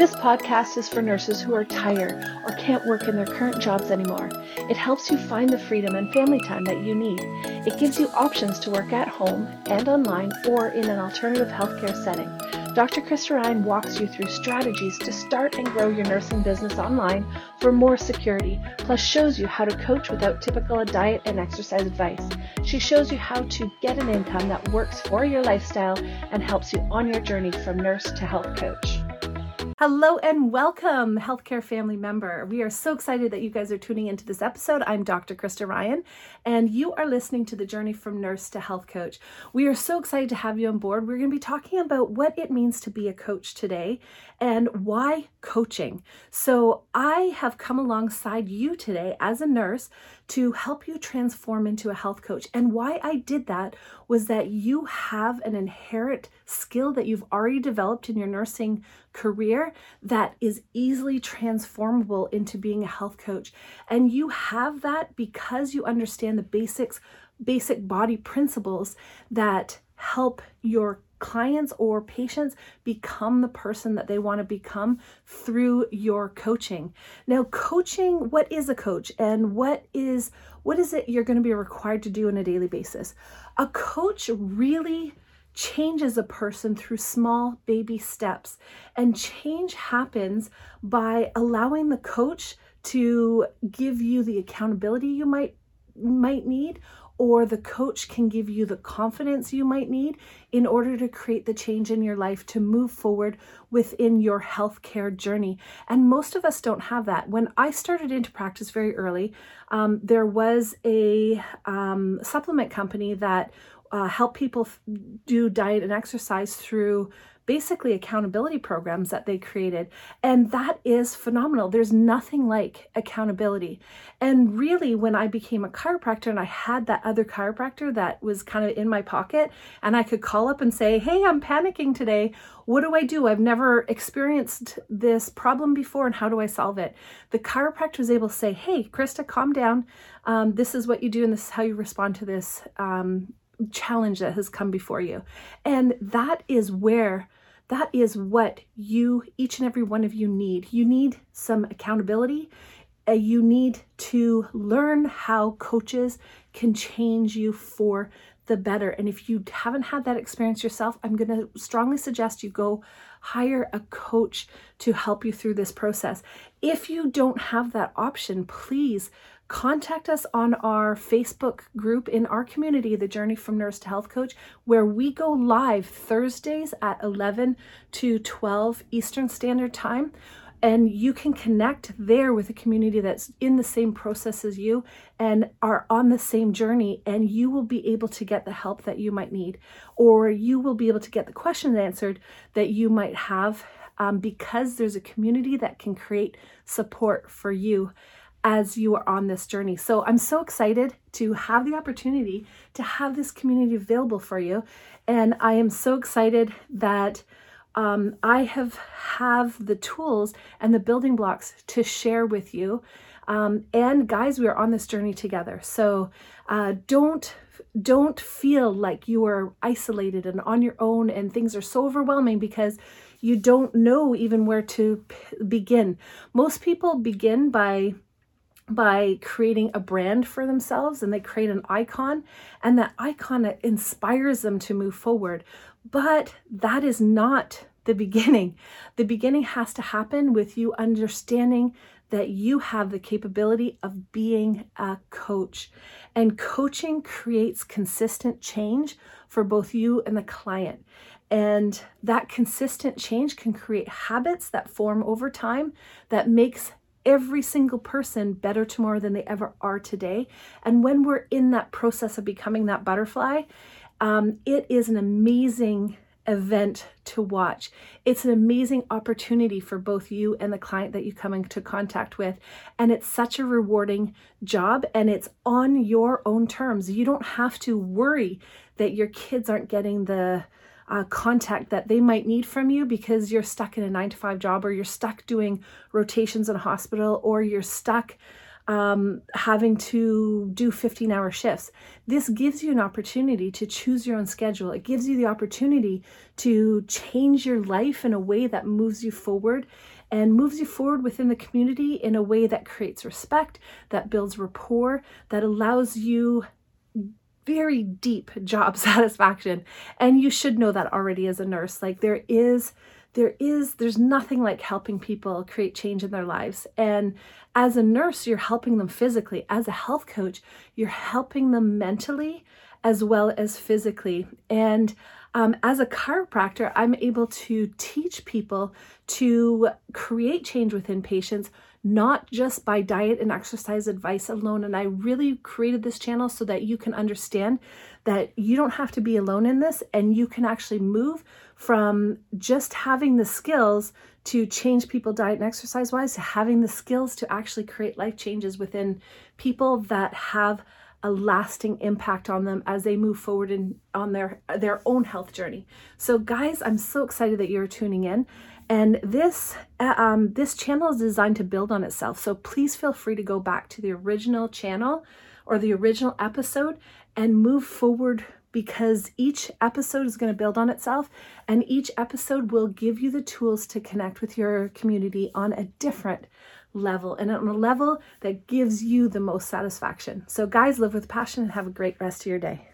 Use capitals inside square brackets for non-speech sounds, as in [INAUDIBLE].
This podcast is for nurses who are tired or can't work in their current jobs anymore. It helps you find the freedom and family time that you need. It gives you options to work at home and online or in an alternative healthcare setting. Dr. Krista Ryan walks you through strategies to start and grow your nursing business online for more security, plus shows you how to coach without typical diet and exercise advice. She shows you how to get an income that works for your lifestyle and helps you on your journey from nurse to health coach. Hello and welcome, healthcare family member. We are so excited that you guys are tuning into this episode. I'm Dr. Krista Ryan, and you are listening to the journey from nurse to health coach. We are so excited to have you on board. We're going to be talking about what it means to be a coach today and why coaching. So, I have come alongside you today as a nurse to help you transform into a health coach. And why I did that was that you have an inherent skill that you've already developed in your nursing career that is easily transformable into being a health coach. And you have that because you understand the basics, basic body principles that help your clients or patients become the person that they want to become through your coaching. Now, coaching, what is a coach and what is what is it you're going to be required to do on a daily basis? A coach really changes a person through small baby steps. And change happens by allowing the coach to give you the accountability you might might need or the coach can give you the confidence you might need in order to create the change in your life to move forward within your healthcare journey. And most of us don't have that. When I started into practice very early, um, there was a um, supplement company that uh, helped people do diet and exercise through basically accountability programs that they created. And that is phenomenal. There's nothing like accountability. And really, when I became a chiropractor and I had that other chiropractor that was kind of in my pocket, and I could call up and say, Hey, I'm panicking today. What do I do? I've never experienced this problem before, and how do I solve it? The chiropractor was able to say, Hey, Krista, calm down. Um, this is what you do, and this is how you respond to this um, challenge that has come before you. And that is where that is what you, each and every one of you, need. You need some accountability. Uh, you need to learn how coaches can change you for the better. And if you haven't had that experience yourself, I'm going to strongly suggest you go hire a coach to help you through this process. If you don't have that option, please contact us on our Facebook group in our community, The Journey from Nurse to Health Coach, where we go live Thursdays at 11 to 12 Eastern Standard Time. And you can connect there with a community that's in the same process as you and are on the same journey, and you will be able to get the help that you might need, or you will be able to get the questions answered that you might have um, because there's a community that can create support for you as you are on this journey. So I'm so excited to have the opportunity to have this community available for you. And I am so excited that um, I have have the tools and the building blocks to share with you. Um, and guys, we are on this journey together. So uh, don't don't feel like you are isolated and on your own and things are so overwhelming because you don't know even where to p- begin. Most people begin by by creating a brand for themselves and they create an icon and that icon inspires them to move forward. But that is not the [LAUGHS] beginning. The beginning has to happen with you understanding that you have the capability of being a coach. And coaching creates consistent change for both you and the client. And that consistent change can create habits that form over time that makes every single person better tomorrow than they ever are today. And when we're in that process of becoming that butterfly, um, it is an amazing event to watch. It's an amazing opportunity for both you and the client that you come into contact with. And it's such a rewarding job and it's on your own terms. You don't have to worry that your kids aren't getting the uh, contact that they might need from you because you're stuck in a nine to five job or you're stuck doing rotations in a hospital or you're stuck um, having to do 15 hour shifts. This gives you an opportunity to choose your own schedule. It gives you the opportunity to change your life in a way that moves you forward and moves you forward within the community in a way that creates respect, that builds rapport, that allows you very deep job [LAUGHS] satisfaction. And you should know that already as a nurse. Like there is there is there's nothing like helping people create change in their lives and as a nurse you're helping them physically as a health coach you're helping them mentally as well as physically and um, as a chiropractor i'm able to teach people to create change within patients not just by diet and exercise advice alone. And I really created this channel so that you can understand that you don't have to be alone in this and you can actually move from just having the skills to change people diet and exercise wise to having the skills to actually create life changes within people that have a lasting impact on them as they move forward in on their their own health journey. So guys, I'm so excited that you're tuning in. And this uh, um, this channel is designed to build on itself. So please feel free to go back to the original channel or the original episode and move forward because each episode is going to build on itself and each episode will give you the tools to connect with your community on a different level and on a level that gives you the most satisfaction. So guys, live with passion and have a great rest of your day.